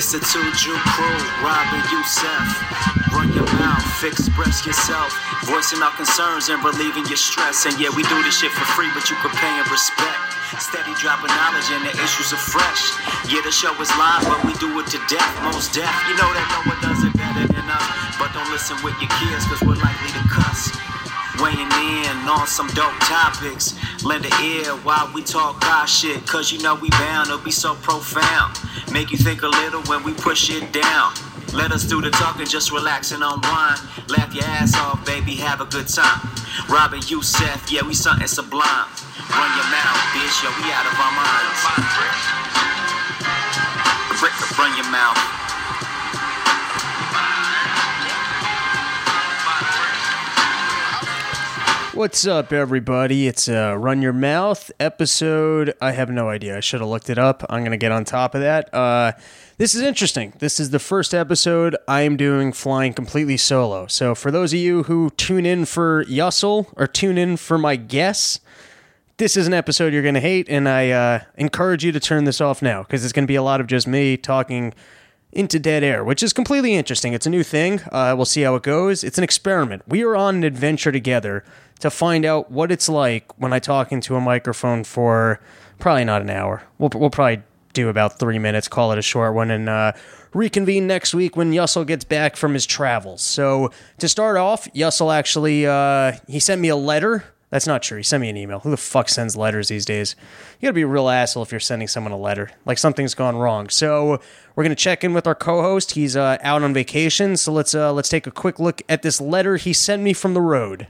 It's the two Jew crew, Robin Youssef. Run your mouth, express yourself. Voicing our concerns and relieving your stress. And yeah, we do this shit for free, but you could pay and respect. Steady dropping knowledge and the issues are fresh. Yeah, the show is live, but we do it to death. Most deaf, you know that no one does it better than us. But don't listen with your kids, cause we're likely to cuss. Weighing in on some dope topics. Lend an ear while we talk our shit. Cause you know we bound to be so profound. Make you think a little when we push it down. Let us do the talking, just relax and unwind. Laugh your ass off, baby, have a good time. Robin Youssef, yeah, we something sublime. Run your mouth, bitch, yo, we out of our minds. Run your mouth. What's up, everybody? It's uh, Run Your Mouth episode. I have no idea. I should have looked it up. I'm going to get on top of that. Uh, this is interesting. This is the first episode I am doing flying completely solo. So, for those of you who tune in for Yussel or tune in for my guess, this is an episode you're going to hate, and I uh, encourage you to turn this off now because it's going to be a lot of just me talking into dead air, which is completely interesting. It's a new thing. Uh, we'll see how it goes. It's an experiment. We are on an adventure together to find out what it's like when I talk into a microphone for probably not an hour. We'll, we'll probably do about three minutes, call it a short one, and uh, reconvene next week when Yussel gets back from his travels. So to start off, Yussel actually uh, he sent me a letter. That's not true. He sent me an email. Who the fuck sends letters these days? You gotta be a real asshole if you're sending someone a letter. Like something's gone wrong. So we're gonna check in with our co-host. He's uh, out on vacation. So let's uh, let's take a quick look at this letter he sent me from the road.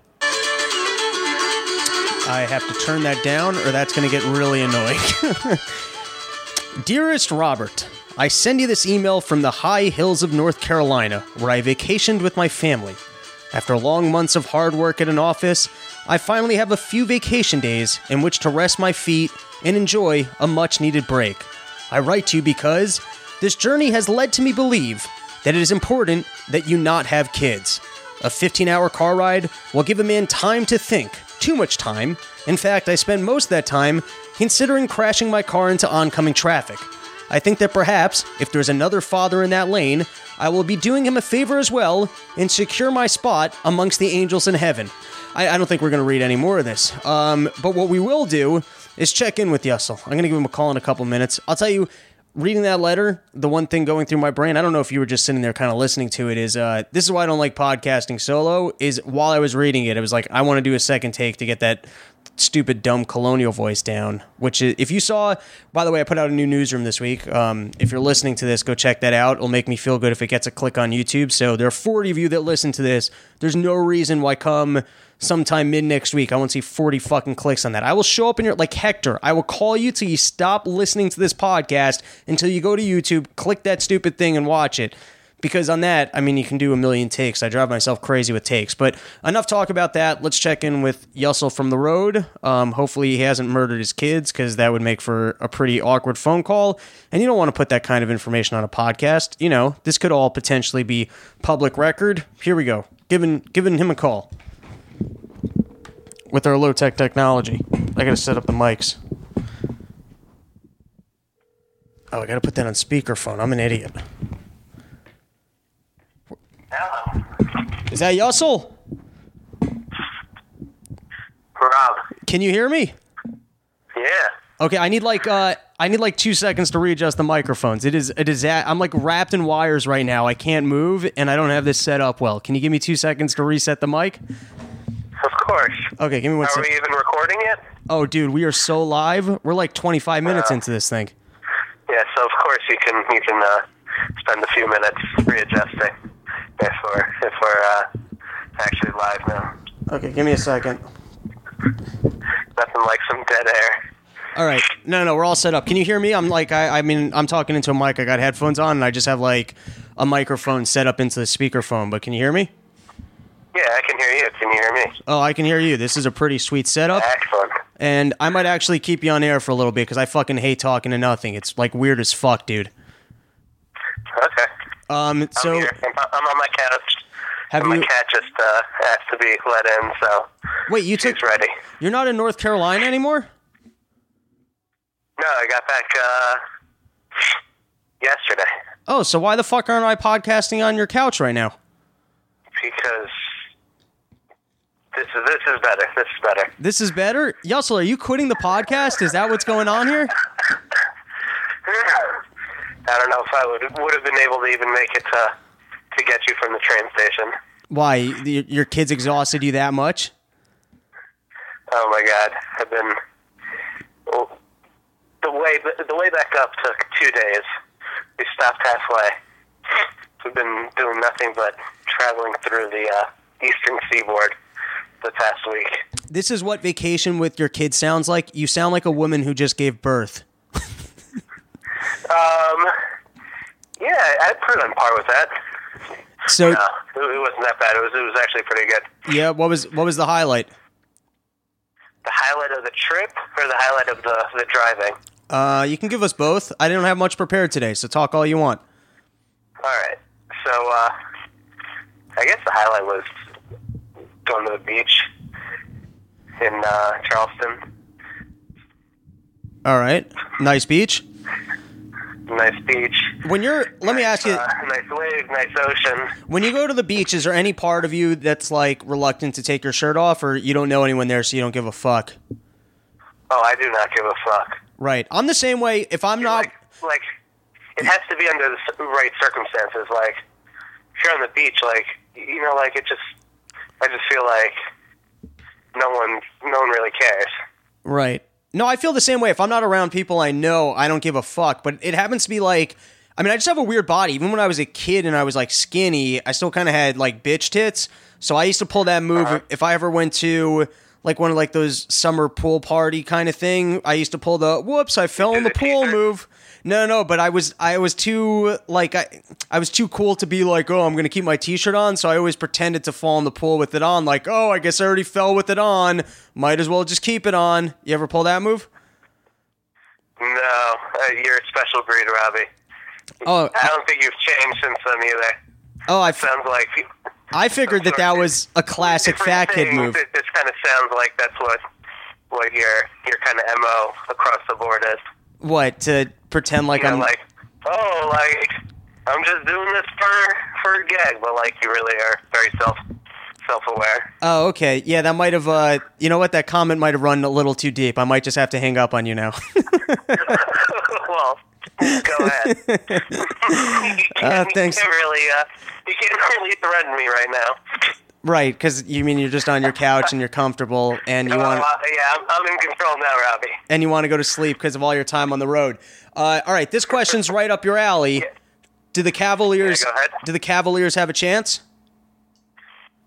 I have to turn that down, or that's to get really annoying. Dearest Robert, I send you this email from the high hills of North Carolina, where I vacationed with my family. After long months of hard work at an office, I finally have a few vacation days in which to rest my feet and enjoy a much needed break. I write to you because this journey has led to me believe that it is important that you not have kids. A 15 hour car ride will give a man time to think, too much time. In fact, I spend most of that time considering crashing my car into oncoming traffic. I think that perhaps, if there's another father in that lane, I will be doing him a favor as well and secure my spot amongst the angels in heaven. I, I don't think we're going to read any more of this. Um, but what we will do is check in with Yussel. I'm going to give him a call in a couple minutes. I'll tell you, reading that letter, the one thing going through my brain, I don't know if you were just sitting there kind of listening to it, is uh, this is why I don't like podcasting solo. Is while I was reading it, it was like I want to do a second take to get that stupid dumb colonial voice down. Which is, if you saw, by the way, I put out a new newsroom this week. Um, if you're listening to this, go check that out. It'll make me feel good if it gets a click on YouTube. So there are 40 of you that listen to this. There's no reason why come sometime mid next week. I want to see 40 fucking clicks on that. I will show up in your, like Hector, I will call you till you stop listening to this podcast until you go to YouTube, click that stupid thing and watch it. Because on that, I mean, you can do a million takes. I drive myself crazy with takes. But enough talk about that. Let's check in with Yussel from the road. Um, hopefully, he hasn't murdered his kids because that would make for a pretty awkward phone call. And you don't want to put that kind of information on a podcast. You know, this could all potentially be public record. Here we go. Giving giving him a call with our low tech technology. I gotta set up the mics. Oh, I gotta put that on speakerphone. I'm an idiot. Hello. Is that Yussel? Rob. Can you hear me? Yeah. Okay, I need like uh I need like two seconds to readjust the microphones. It is it is at, I'm like wrapped in wires right now. I can't move and I don't have this set up well. Can you give me two seconds to reset the mic? Of course. Okay, give me one Are sec. we even recording yet? Oh, dude, we are so live. We're like 25 minutes into this thing. Yeah, so of course you can you can uh, spend a few minutes readjusting if we're if we're uh, actually live now. Okay, give me a second. Nothing like some dead air. All right. No, no, we're all set up. Can you hear me? I'm like, I, I mean, I'm talking into a mic. I got headphones on, and I just have like a microphone set up into the speakerphone. But can you hear me? Yeah, I can hear you. Can you hear me? Oh, I can hear you. This is a pretty sweet setup, Excellent. and I might actually keep you on air for a little bit because I fucking hate talking to nothing. It's like weird as fuck, dude. Okay. Um, I'm so here. I'm, I'm on my couch. have my you? cat just uh, asked to be let in, so Wait, you she's took? ready. You're not in North Carolina anymore? No, I got back uh, yesterday. Oh, so why the fuck aren't I podcasting on your couch right now? because this is this is better. This is better. This is better. Yussel, are you quitting the podcast? Is that what's going on here? I don't know if I would would have been able to even make it to to get you from the train station. Why? Your kids exhausted you that much? Oh my god, I've been well, the way the way back up took two days. We stopped halfway. We've been doing nothing but traveling through the uh, eastern seaboard the past week. This is what vacation with your kids sounds like. You sound like a woman who just gave birth. Um, yeah, I'd put it on par with that. So No, it, it wasn't that bad. It was it was actually pretty good. yeah, what was what was the highlight? The highlight of the trip or the highlight of the the driving. Uh, you can give us both. I didn't have much prepared today, so talk all you want. All right. So, uh, I guess the highlight was going to the beach in uh, Charleston. All right, nice beach. Nice beach. When you're, let me ask you, Uh, nice waves, nice ocean. when you go to the beach, is there any part of you that's like reluctant to take your shirt off, or you don't know anyone there, so you don't give a fuck? Oh, I do not give a fuck. Right. I'm the same way. If I'm not, Like, like, it has to be under the right circumstances. Like, if you're on the beach, like, you know, like it just, I just feel like no one, no one really cares. Right. No, I feel the same way. If I'm not around people I know, I don't give a fuck. But it happens to be like, I mean, I just have a weird body. Even when I was a kid and I was like skinny, I still kind of had like bitch tits. So I used to pull that move uh-huh. if I ever went to like one of like those summer pool party kind of thing. I used to pull the whoops, I fell in the pool move. No, no, but I was I was too like I I was too cool to be like, oh, I'm gonna keep my t-shirt on. So I always pretended to fall in the pool with it on. Like, oh, I guess I already fell with it on. Might as well just keep it on. You ever pull that move? No, uh, you're a special breed, Robbie. Oh, I don't think you've changed since then either. oh, I, f- Sounds like I figured that that was a classic fat kid move. It just kind of sounds like that's what what your your kind of mo across the board is. What to pretend like You know, I'm like oh, like I'm just doing this for for a gag, but like you really are very self self aware. Oh, okay. Yeah, that might have. Uh, you know what? That comment might have run a little too deep. I might just have to hang up on you now. well, go ahead. you, can't, Uh, thanks. you can't really uh, you can't really threaten me right now. Right? Because you mean you're just on your couch and you're comfortable, and you want uh, yeah, I'm, I'm in control now, Robbie. and you want to go to sleep because of all your time on the road. Uh, all right, this question's right up your alley. Do the Cavaliers? Yeah. Do the Cavaliers have a chance?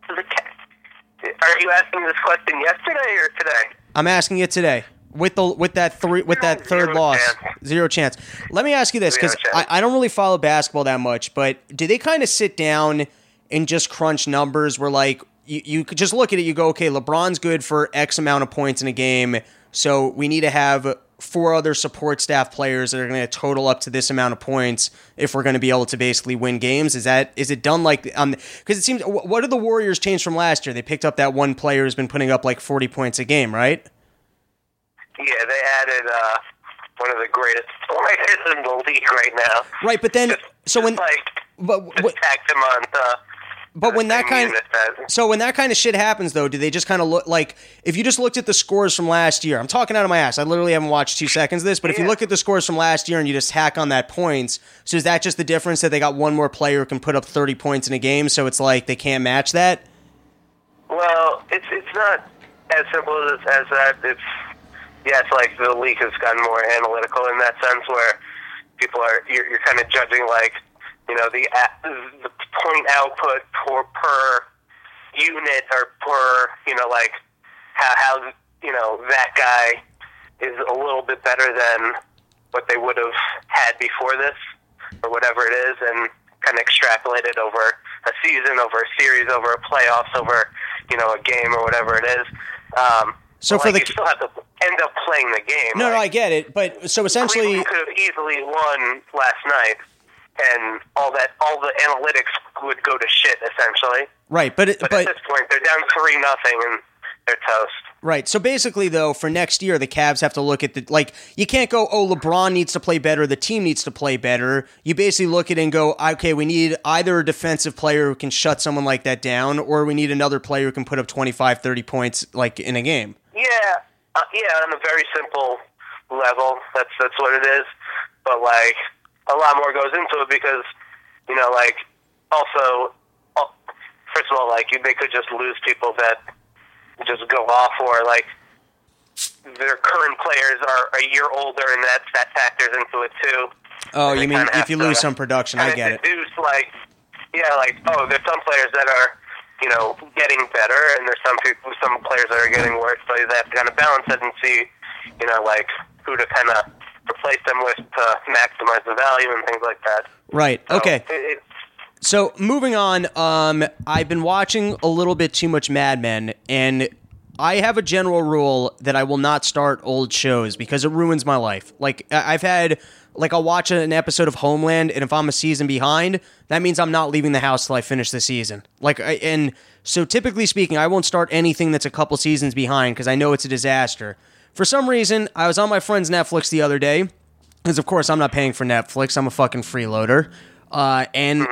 So the ca- Are you asking this question yesterday or today? I'm asking you today. With the with that three with that third Zero loss, chance. zero chance. Let me ask you this because I. I don't really follow basketball that much, but do they kind of sit down and just crunch numbers? Where like you, you could just look at it, you go, okay, LeBron's good for X amount of points in a game, so we need to have four other support staff players that are going to total up to this amount of points if we're going to be able to basically win games. Is that is it done like um because it seems what did the Warriors change from last year? They picked up that one player who's been putting up like forty points a game, right? Yeah, they added uh, one of the greatest players in the league right now. Right, but then Just, so when like but what, tacked him on the. But when that kind as- so when that kind of shit happens though, do they just kind of look like if you just looked at the scores from last year? I'm talking out of my ass. I literally haven't watched 2 seconds of this, but if you look at the scores from last year and you just hack on that points, so is that just the difference that they got one more player who can put up 30 points in a game, so it's like they can't match that? Well, it's it's not as simple as, as that. It's yeah, it's like the league has gotten more analytical in that sense, where people are you're, you're kind of judging like you know the the point output per per unit or per you know like how how you know that guy is a little bit better than what they would have had before this or whatever it is, and kind of extrapolate it over a season, over a series, over a playoffs, over you know a game or whatever it is. Um, So for like, the- you still have to end up playing the game. No, no, I get it, but so essentially Cleveland could have easily won last night, and all that all the analytics would go to shit essentially. right, but it, But, but at this point, they're down three nothing, and they're toast. Right. So basically, though, for next year, the Cavs have to look at the like. You can't go, oh, LeBron needs to play better. The team needs to play better. You basically look at it and go, okay, we need either a defensive player who can shut someone like that down, or we need another player who can put up 25, 30 points like in a game. Yeah, uh, yeah, on a very simple level, that's that's what it is. But like, a lot more goes into it because, you know, like, also, uh, first of all, like, they could just lose people that just go off, or like, their current players are a year older, and that that factors into it too. Oh, you mean if you lose some production? I get it. Deduce like, yeah, like oh, there's some players that are, you know, getting better, and there's some people, some players that are getting worse. So they have to kind of balance it and see, you know, like who to kind of replace them with to maximize the value and things like that. Right. So Okay. it- So moving on, um, I've been watching a little bit too much Mad Men, and I have a general rule that I will not start old shows because it ruins my life. Like I've had, like I'll watch an episode of Homeland, and if I'm a season behind, that means I'm not leaving the house till I finish the season. Like, I, and so typically speaking, I won't start anything that's a couple seasons behind because I know it's a disaster. For some reason, I was on my friend's Netflix the other day because of course I'm not paying for Netflix. I'm a fucking freeloader, uh, and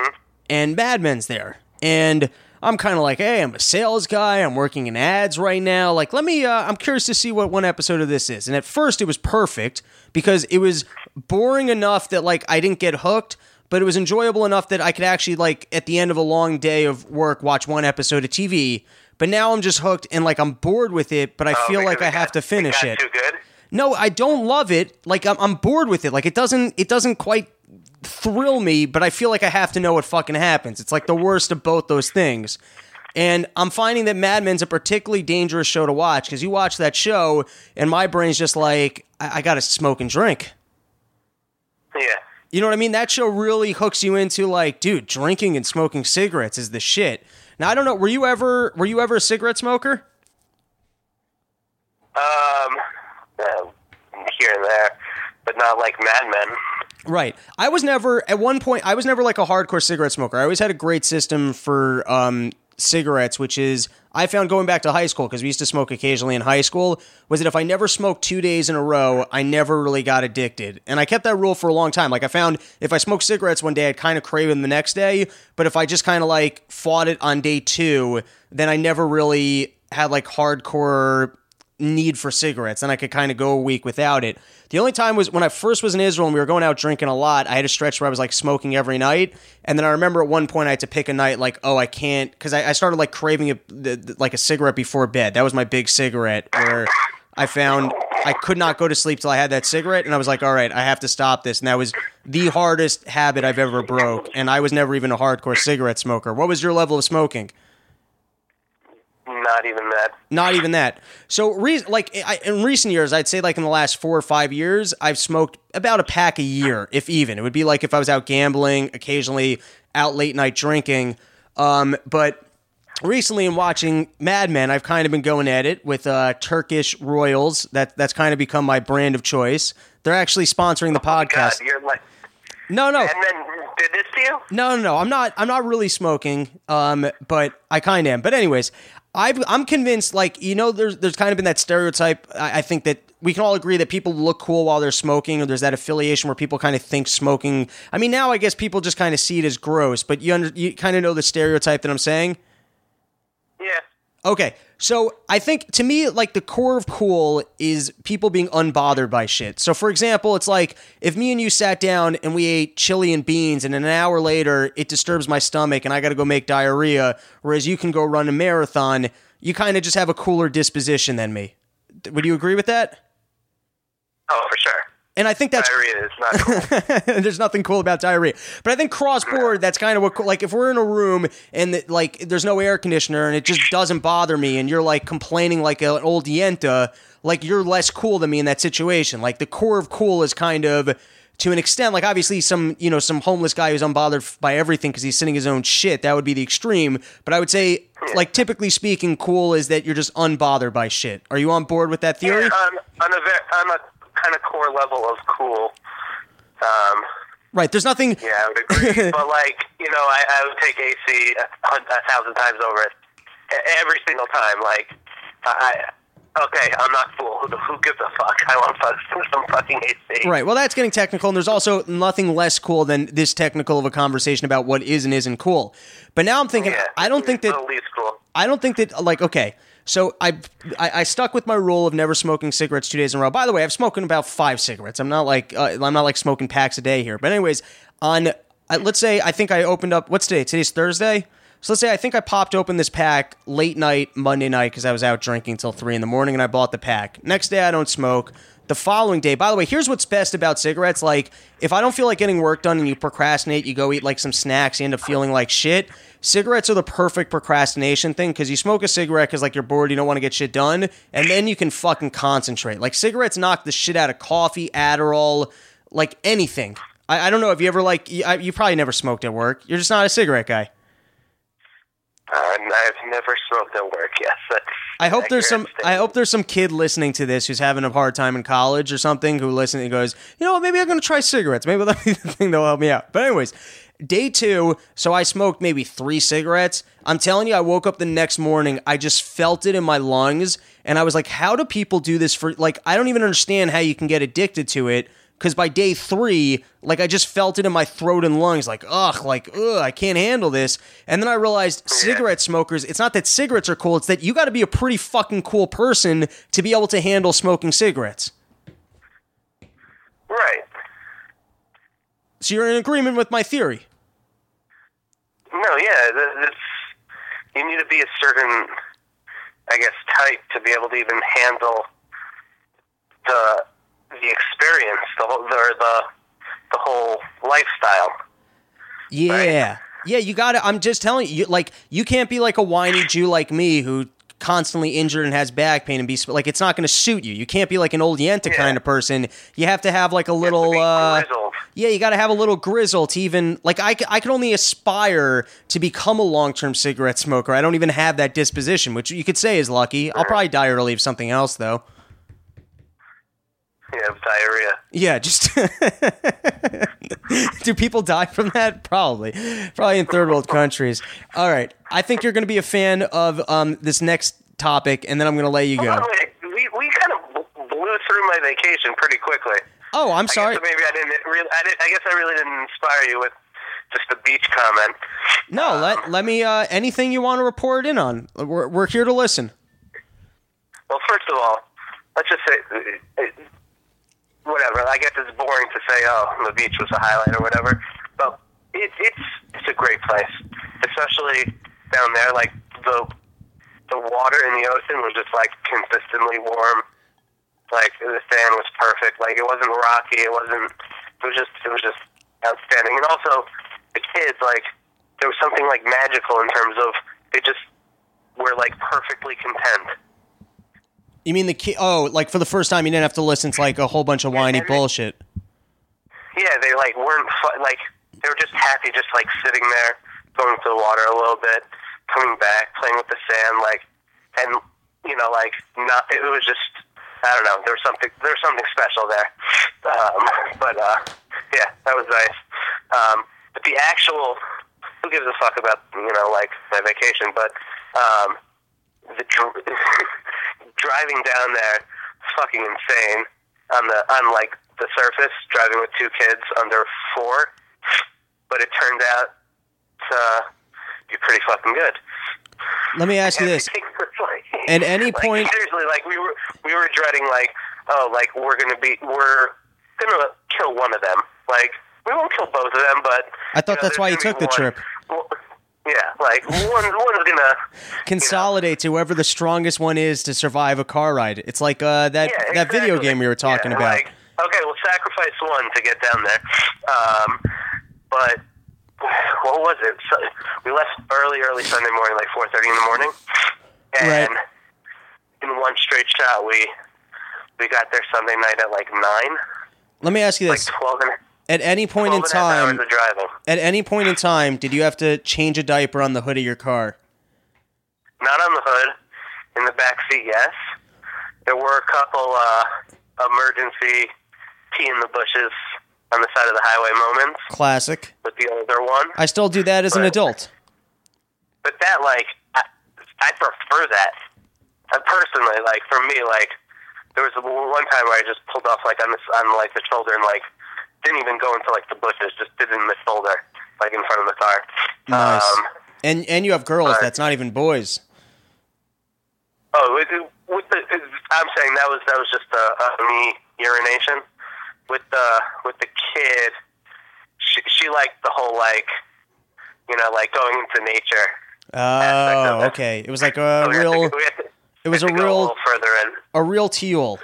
and Mad Men's there, and I'm kind of like, hey, I'm a sales guy. I'm working in ads right now. Like, let me. Uh, I'm curious to see what one episode of this is. And at first, it was perfect because it was boring enough that like I didn't get hooked. But it was enjoyable enough that I could actually like at the end of a long day of work watch one episode of TV. But now I'm just hooked and like I'm bored with it. But I oh, feel like I it have to finish it. Too good. No, I don't love it. Like I'm, I'm bored with it. Like it doesn't it doesn't quite thrill me, but I feel like I have to know what fucking happens. It's like the worst of both those things. And I'm finding that Mad Men's a particularly dangerous show to watch because you watch that show and my brain's just like, I, I got to smoke and drink. Yeah. You know what I mean? That show really hooks you into like, dude, drinking and smoking cigarettes is the shit. Now I don't know. Were you ever were you ever a cigarette smoker? Um, here and there, but not like Mad Men. Right. I was never at one point. I was never like a hardcore cigarette smoker. I always had a great system for um, cigarettes, which is I found going back to high school because we used to smoke occasionally in high school. Was that if I never smoked two days in a row, I never really got addicted, and I kept that rule for a long time. Like I found if I smoked cigarettes one day, I'd kind of crave them the next day, but if I just kind of like fought it on day two, then I never really had like hardcore need for cigarettes, and I could kind of go a week without it. The only time was when I first was in Israel and we were going out drinking a lot. I had a stretch where I was like smoking every night, and then I remember at one point I had to pick a night like, oh, I can't because I, I started like craving a, the, the- like a cigarette before bed. That was my big cigarette where I found I could not go to sleep till I had that cigarette, and I was like, all right, I have to stop this. And that was the hardest habit I've ever broke, and I was never even a hardcore cigarette smoker. What was your level of smoking? Not even that. Not even that. So, re- like I, in recent years, I'd say like in the last four or five years, I've smoked about a pack a year, if even. It would be like if I was out gambling, occasionally out late night drinking. Um, but recently, in watching Mad Men, I've kind of been going at it with uh, Turkish Royals. That that's kind of become my brand of choice. They're actually sponsoring the God, podcast. you're like, No, no, and then did this to you? no, no, no. I'm not. I'm not really smoking. Um, but I kind of am. But anyways, I've, I'm convinced. Like you know, there's there's kind of been that stereotype. I, I think that we can all agree that people look cool while they're smoking, or there's that affiliation where people kind of think smoking. I mean, now I guess people just kind of see it as gross. But you under, you kind of know the stereotype that I'm saying. Yeah. Okay, so I think to me, like the core of cool is people being unbothered by shit. So, for example, it's like if me and you sat down and we ate chili and beans, and an hour later it disturbs my stomach and I got to go make diarrhea, whereas you can go run a marathon, you kind of just have a cooler disposition than me. Would you agree with that? Oh, for sure. And I think that's Diarrhea is not cool. there's nothing cool about diarrhea. But I think cross board, that's kind of what, like, if we're in a room and the, like there's no air conditioner and it just doesn't bother me, and you're like complaining like an old yenta, like you're less cool than me in that situation. Like the core of cool is kind of to an extent, like obviously some you know some homeless guy who's unbothered by everything because he's sitting his own shit. That would be the extreme. But I would say, like typically speaking, cool is that you're just unbothered by shit. Are you on board with that theory? Yeah, on, on a on a kind of core level of cool. Um, Right. There's nothing. yeah, I would agree. but like, you know, I, I would take AC a, a thousand times over it every single time. Like, I Okay, I'm not cool. Who, who gives a fuck? I want fuck- some fucking AC. Right. Well, that's getting technical, and there's also nothing less cool than this technical of a conversation about what is and isn't cool. But now I'm thinking, Yeah, I don't think that least cool. I don't think that like okay. So I, I I stuck with my rule of never smoking cigarettes two days in a row. By the way, I've smoked about five cigarettes. I'm not like uh, I'm not like smoking packs a day here. But anyways, on uh, let's say I think I opened up. What's today? Today's Thursday. So let's say I think I popped open this pack late night Monday night because I was out drinking till three in the morning and I bought the pack. Next day I don't smoke. The following day, by the way, here's what's best about cigarettes. Like, if I don't feel like getting work done and you procrastinate, you go eat like some snacks, you end up feeling like shit. Cigarettes are the perfect procrastination thing because you smoke a cigarette because like you're bored, you don't want to get shit done, and then you can fucking concentrate. Like cigarettes knock the shit out of coffee, Adderall, like anything. I, I don't know if you ever like you, I- you probably never smoked at work. You're just not a cigarette guy. Uh, I've never smoked at work. Yes, I hope there's some. I hope there's some kid listening to this who's having a hard time in college or something who listens and goes, you know what? Maybe I'm gonna try cigarettes. Maybe that'll be the thing that'll help me out. But anyways, day two. So I smoked maybe three cigarettes. I'm telling you, I woke up the next morning. I just felt it in my lungs, and I was like, how do people do this for? Like, I don't even understand how you can get addicted to it. Because by day three, like I just felt it in my throat and lungs, like ugh, like ugh, I can't handle this. And then I realized oh, cigarette smokers, it's not that cigarettes are cool, it's that you got to be a pretty fucking cool person to be able to handle smoking cigarettes. Right. So you're in agreement with my theory. No, yeah, this, you need to be a certain, I guess, type to be able to even handle the the experience, the whole, the the, the whole lifestyle. Yeah. Yeah, you got to I'm just telling you, you, like you can't be like a whiny Jew like me who constantly injured and has back pain and be like it's not going to suit you. You can't be like an old Yenta Yeah. kind of person. You have to have like a You have to little uh. Yeah, you got to have a little grizzle to even like I I can only aspire to become a long-term cigarette smoker. I don't even have that disposition, which you could say is lucky. I'll probably die early of something else though. Have diarrhea. Yeah, just Do people die from that? Probably. Probably in third world countries. All right. I think you're going to be a fan of um, this next topic and then I'm going to let you go. way, we we kind of blew through my vacation pretty quickly. Oh, I'm sorry. guess maybe I didn't. Really, I, did, I guess I really didn't inspire you with just the beach comment. No, let let me uh, anything you want to report in on. We're we're here to listen. Well, first of all, let's just say, whatever. I guess it's boring to say, oh, the beach was a highlight or whatever, but it, it's it's a great place, especially down there. Like the the water in the ocean was just like consistently warm. Like the sand was perfect. Like it wasn't rocky. It wasn't. It was just. It was just outstanding. And also, the kids like there was something like magical in terms of they just were like perfectly content. You mean the key? oh, like for the first time you didn't have to listen to like a whole bunch of whiny they- bullshit. Yeah, they like weren't fu- like they were just happy, just like sitting there, going to the water a little bit, coming back, playing with the sand, like, and you know, like not. It was just I don't know. There was something. There was something special there. Um, but uh, yeah, that was nice. Um, but the actual, who gives a fuck about you know like my vacation? But um, the dr- driving down there, fucking insane. On the on like the surface, driving with two kids under four, but it turned out to be pretty fucking good. Let me ask you this. Like- At any like, point- seriously, like we were we were dreading like oh like we're gonna be we're gonna kill one of them. Like we won't kill both of them, but I thought you know, that's why you took the gonna trip. well, Yeah, like one one's gonna Consolidate to whoever the strongest one is to survive a car ride. It's like uh, that yeah, that video game we were talking Yeah, about. Like, okay, we'll sacrifice one to get down there. Um, but what was it? So, we left early, early Sunday morning, like four thirty in the morning, and Right. in one straight shot, we we got there Sunday night at like nine, Let me ask you like this: twelve and, At any point 12 in and a hours time, of driving. At any point in time, did you have to change a diaper on the hood of your car? Not on the hood, in the back seat, yes. There were a couple uh, emergency pee in the bushes on the side of the highway moments Classic. with the older one. I still do that as an adult. But that, like, I, I prefer that uh, personally, like for me, like there was one time where I just pulled off like on this on like the shoulder and like didn't even go into like the bushes, just did it in the shoulder, like in front of the car. Nice. Um, and and you have girls. uh, That's not even boys. oh, with, with the, I'm saying that was that was just a, a me urination. With the with the kid, she she liked the whole like, you know, like going into nature. Oh, okay. It was like a So had to- real. to- It was a had to go real further in. a real teal.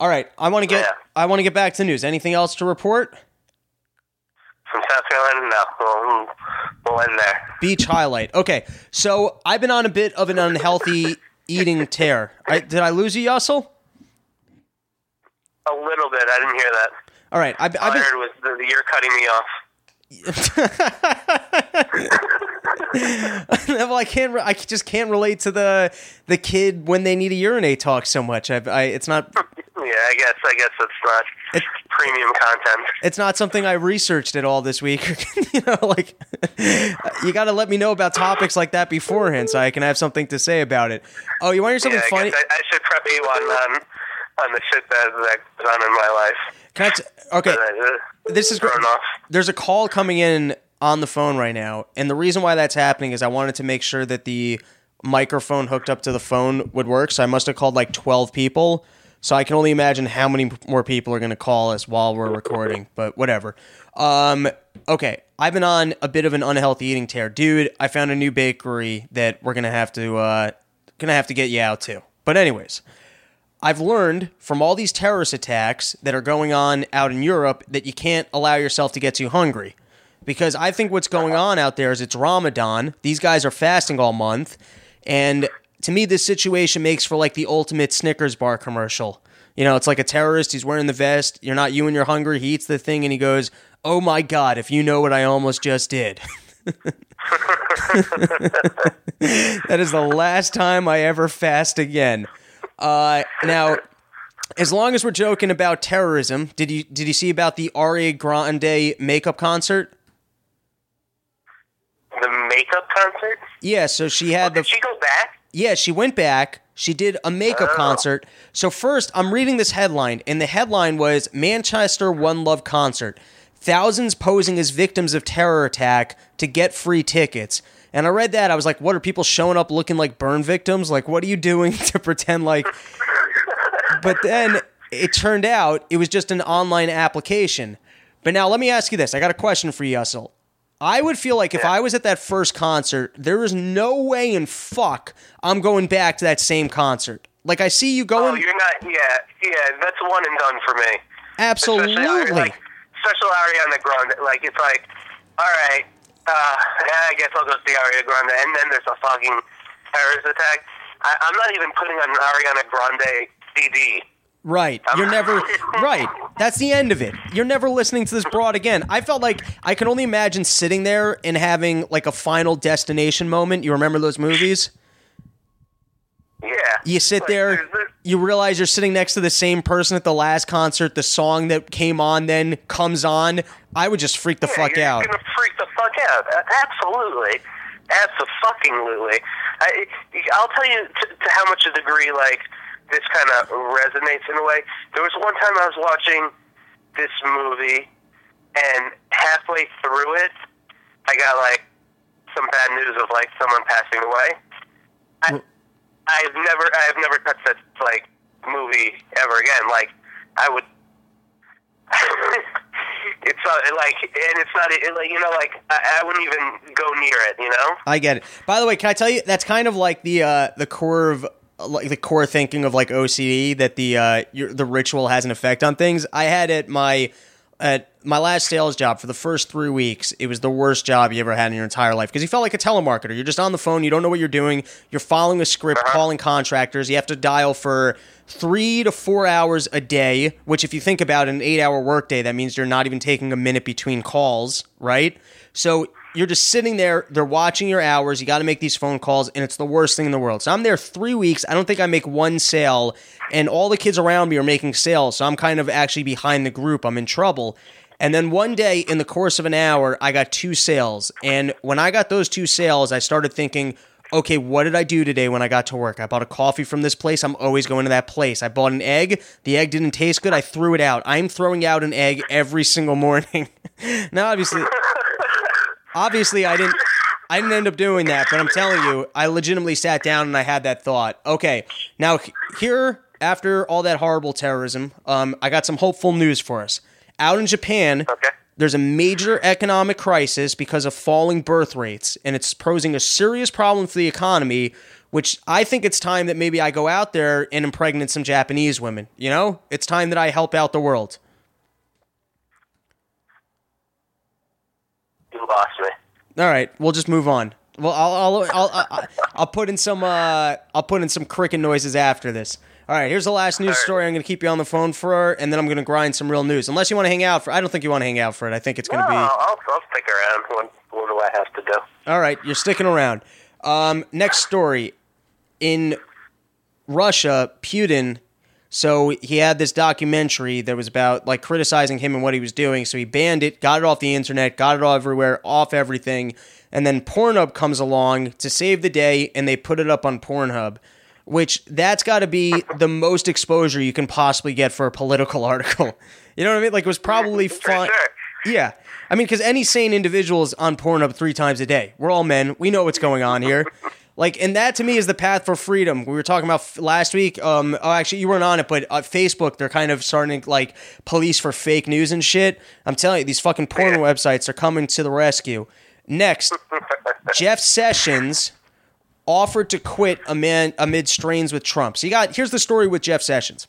All right, I want to get Yeah. I want to get back to news. Anything else to report? From South Carolina, no, we'll, we'll end there. Beach highlight. Okay, so I've been on a bit of an unhealthy eating tear. I, did I lose you, Yussel? A little bit. I didn't hear that. All right, I've, I've I been. heard was the, you're cutting me off. well, I can't. Re- I just can't relate to the the kid when they need a urinate talk so much. I've, I it's not Yeah, I guess. I guess it's not It- premium content. it's not something I researched at all this week. you know, like you got to let me know about topics like that beforehand so I can have something to say about it. Oh, you want to hear Yeah, something I, funny? I, I should prep you on um, on the shit that that goes on in my life. Can I t- okay, Uh, this is great. off. There's a call coming in on the phone right now, and the reason why that's happening is I wanted to make sure that the microphone hooked up to the phone would work. So I must have called like 12 people. So I can only imagine how many more people are going to call us while we're recording, but whatever. Um, okay, I've been on a bit of an unhealthy eating tear, dude. I found a new bakery that we're gonna have to uh, gonna have to get you out to. But anyways, I've learned from all these terrorist attacks that are going on out in Europe that you can't allow yourself to get too hungry. Because I think what's going on out there is it's Ramadan. These guys are fasting all month. And to me, this situation makes for like the ultimate Snickers bar commercial. You know, it's like a terrorist. He's wearing the vest. You're not you and you're hungry. He eats the thing and he goes, Oh my God, if you know what I almost just did. that is the last time I ever fast again. Uh, now, as long as we're joking about terrorism, did you did you see about the Ariana Grande makeup concert? The makeup concert. Yeah, so she had the Did she go back? Yeah, she went back. She did a makeup Oh. concert. So first, I'm reading this headline, and the headline was Manchester One Love concert. Thousands posing as victims of terror attack to get free tickets. And I read that, I was like, what are people showing up looking like burn victims? Like, what are you doing to pretend like But then it turned out it was just an online application. But now let me ask you this. I got a question for you, Yussel. I would feel like if I was at that first concert, there is no way in fuck I'm going back to that same concert. Like I see you Oh, going you're not. Yeah, yeah. That's one and done for me. Especially, absolutely. like, especially Ariana Grande. Like, it's like, all right, uh, I guess I'll go see Ariana Grande, and then there's a fucking terrorist attack. I, I'm not even putting on an Ariana Grande CD. Right. You're never right. That's the end of it. You're never listening to this broad again. I felt like I can only imagine sitting there and having like a final destination moment. You remember those movies? Yeah. You sit Like, there, you realize you're sitting next to the same person at the last concert. The song that came on then comes on. I would just freak the yeah, fuck you're out. gonna freak the fuck out. Absolutely. Absolutely. I, I'll tell you to, to how much a degree, like, this kind of resonates in a way. There was one time I was watching this movie, and halfway through it, I got, like, some bad news of, like, someone passing away. I, I've never, I've never touched that, like, movie ever again. Like, I would it's not like, and it's not it, like you know, like I, I wouldn't even go near it. You know, I get it. By the way, can I tell you that's kind of like the uh, the of like the core thinking of like OCD that the uh, your, the ritual has an effect on things. I had at my at my last sales job for the first three weeks. It was the worst job you ever had in your entire life because you felt like a telemarketer. You're just on the phone. You don't know what you're doing. You're following a script, calling contractors. You have to dial for three to four hours a day. Which, if you think about an eight-hour workday, that means you're not even taking a minute between calls, right? So you're just sitting there, they're watching your hours, you got to make these phone calls, and it's the worst thing in the world. So I'm there three weeks. I don't think I make one sale, and all the kids around me are making sales. So I'm kind of actually behind the group. I'm in trouble. And then one day, in the course of an hour, I got two sales. And when I got those two sales, I started thinking, okay, what did I do today when I got to work? I bought a coffee from this place. I'm always going to that place. I bought an egg. The egg didn't taste good. I threw it out. I'm throwing out an egg every single morning. now, obviously, obviously, I didn't. I didn't end up doing that, but I'm telling you, I legitimately sat down and I had that thought. Okay, now here, after all that horrible terrorism, um, I got some hopeful news for us. Out in Japan, Okay. there's a major economic crisis because of falling birth rates, and it's posing a serious problem for the economy. Which I think it's time that maybe I go out there and impregnate some Japanese women. You know, it's time that I help out the world. You lost me. All right, we'll just move on. Well, I'll I'll I'll, I'll, I'll put in some uh I'll put in some cricket noises after this. All right, here's the last news story. I'm going to keep you on the phone for, and then I'm going to grind some real news. Unless you want to hang out for, I don't think you want to hang out for it. I think it's going No, to be. I'll, I'll stick around. What, what do I have to do? All right, you're sticking around. Um, next story. In Russia, Putin. So he had this documentary that was about like criticizing him and what he was doing. So he banned it, got it off the internet, got it all everywhere, off everything. And then Pornhub comes along to save the day, and they put it up on Pornhub. Which that's got to be the most exposure you can possibly get for a political article. You know what I mean? Like it was probably fun. sure. Yeah. I mean, because any sane individual is on Pornhub three times a day. We're all men. We know what's going on here. Like, and that to me is the path for freedom. We were talking about f- last week. Um, oh, actually, you weren't on it, but uh, Facebook, they're kind of starting to, like police for fake news and shit. I'm telling you, these fucking porn websites are coming to the rescue. Next, Jeff Sessions offered to quit amid, amid strains with Trump. So you got here's the story with Jeff Sessions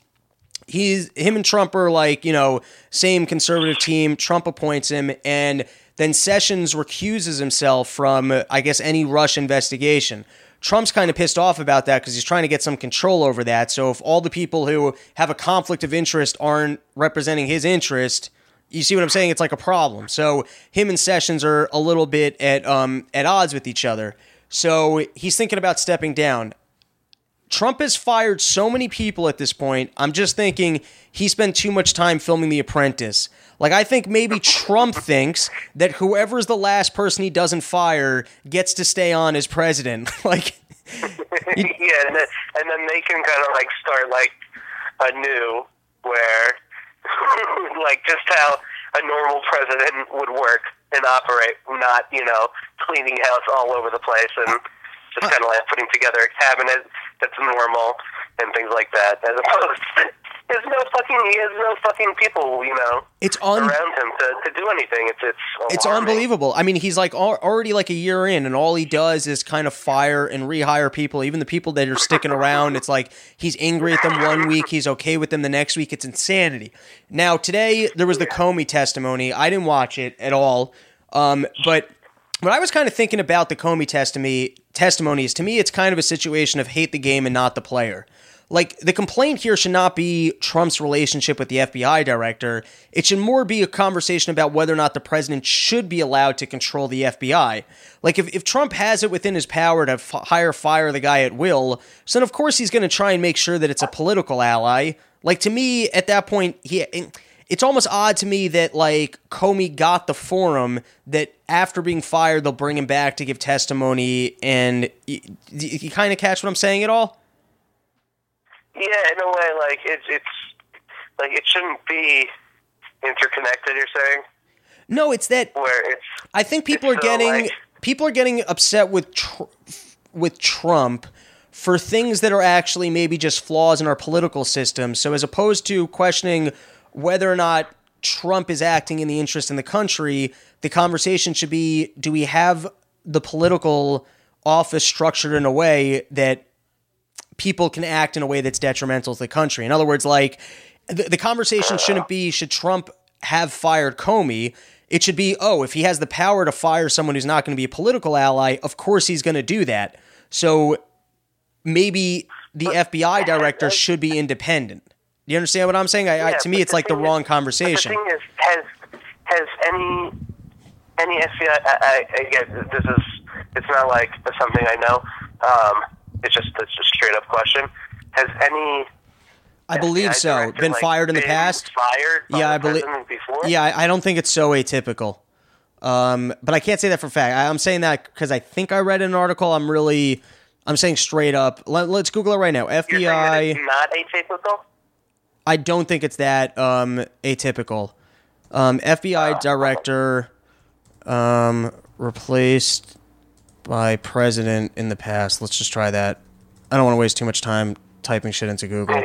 he's him and Trump are like you know same conservative team. Trump appoints him, and then Sessions recuses himself from uh, I guess any Russia investigation. Trump's kind of pissed off about that because he's trying to get some control over that. So if all the people who have a conflict of interest aren't representing his interest, you see what I'm saying? It's like a problem. So him and Sessions are a little bit at um at odds with each other. So he's thinking about stepping down. Trump has fired so many people at this point. I'm just thinking he spent too much time filming The Apprentice. Like, I think maybe Trump thinks that whoever's the last person he doesn't fire gets to stay on as president. like, yeah, and then, and then they can kind of like start like anew, where like just how a normal president would work and operate, not you know cleaning house all over the place and just uh, kind of like putting together a cabinet that's normal and things like that, as opposed to there's no fucking he has no fucking people you know it's un- around him to, to do anything. It's it's it's unbelievable. I mean, he's like al- already like a year in, and all he does is kind of fire and rehire people. Even the people that are sticking around, it's like he's angry at them one week, he's okay with them the next week. It's insanity. Now today there was the Comey testimony. I didn't watch it at all, um, but what I was kind of thinking about the Comey testimony testimony is to me, it's kind of a situation of hate the game and not the player. Like the complaint here should not be Trump's relationship with the FBI director. It should more be a conversation about whether or not the president should be allowed to control the FBI. Like if, if Trump has it within his power to f- hire fire the guy at will, so then of course he's going to try and make sure that it's a political ally. Like to me, at that point, he it's almost odd to me that like Comey got the forum that after being fired they'll bring him back to give testimony and you, you kind of catch what I'm saying at all? Yeah, in a way, like it's it's like it shouldn't be interconnected. You're saying No, it's that where it's I think people are getting like- people are getting upset with tr- with Trump for things that are actually maybe just flaws in our political system. So as opposed to questioning whether or not Trump is acting in the interest in the country, the conversation should be do we have the political office structured in a way that people can act in a way that's detrimental to the country. In other words, like the, the conversation shouldn't be should Trump have fired Comey. It should be, oh, if he has the power to fire someone who's not going to be a political ally, of course he's going to do that. So maybe the FBI director should be independent. Do you understand what I'm saying? I, I, to me, it's like the wrong is- conversation. The thing is, has has any any FBI? I, I, again, this is it's not like something I know. Um, it's just it's a straight up question. Has any I believe so. director, Been like, fired in the past? Fired? Yeah, I believe- Before? Yeah, I, I don't think it's so atypical. Um, but I can't say that for a fact. I, I'm saying that because I think I read an article. I'm really, I'm saying straight up. Let, us Google it right now. FBI. not atypical? I don't think it's that um, atypical. Um, FBI director um, replaced by president in the past. Let's just try that. I don't want to waste too much time typing shit into Google.